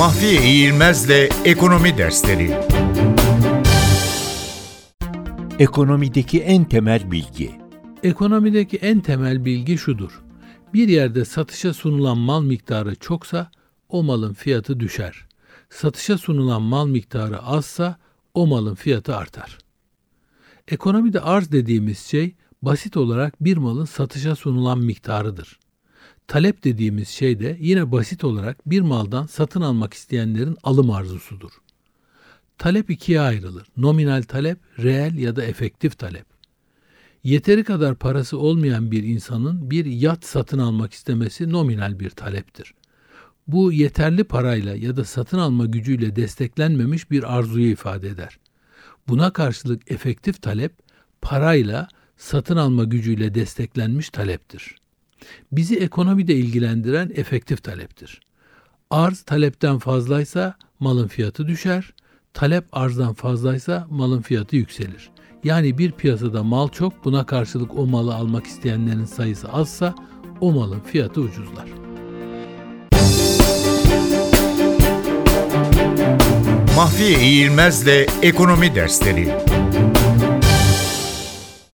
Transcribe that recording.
Mahfiye İğilmez'le Ekonomi Dersleri Ekonomideki en temel bilgi. Ekonomideki en temel bilgi şudur. Bir yerde satışa sunulan mal miktarı çoksa o malın fiyatı düşer. Satışa sunulan mal miktarı azsa o malın fiyatı artar. Ekonomide arz dediğimiz şey basit olarak bir malın satışa sunulan miktarıdır. Talep dediğimiz şey de yine basit olarak bir maldan satın almak isteyenlerin alım arzusudur. Talep ikiye ayrılır. Nominal talep, reel ya da efektif talep. Yeteri kadar parası olmayan bir insanın bir yat satın almak istemesi nominal bir taleptir. Bu yeterli parayla ya da satın alma gücüyle desteklenmemiş bir arzuyu ifade eder. Buna karşılık efektif talep parayla satın alma gücüyle desteklenmiş taleptir. Bizi ekonomide ilgilendiren efektif taleptir. Arz talepten fazlaysa malın fiyatı düşer, talep arzdan fazlaysa malın fiyatı yükselir. Yani bir piyasada mal çok, buna karşılık o malı almak isteyenlerin sayısı azsa o malın fiyatı ucuzlar. Mahfiye İğilmez'le Ekonomi Dersleri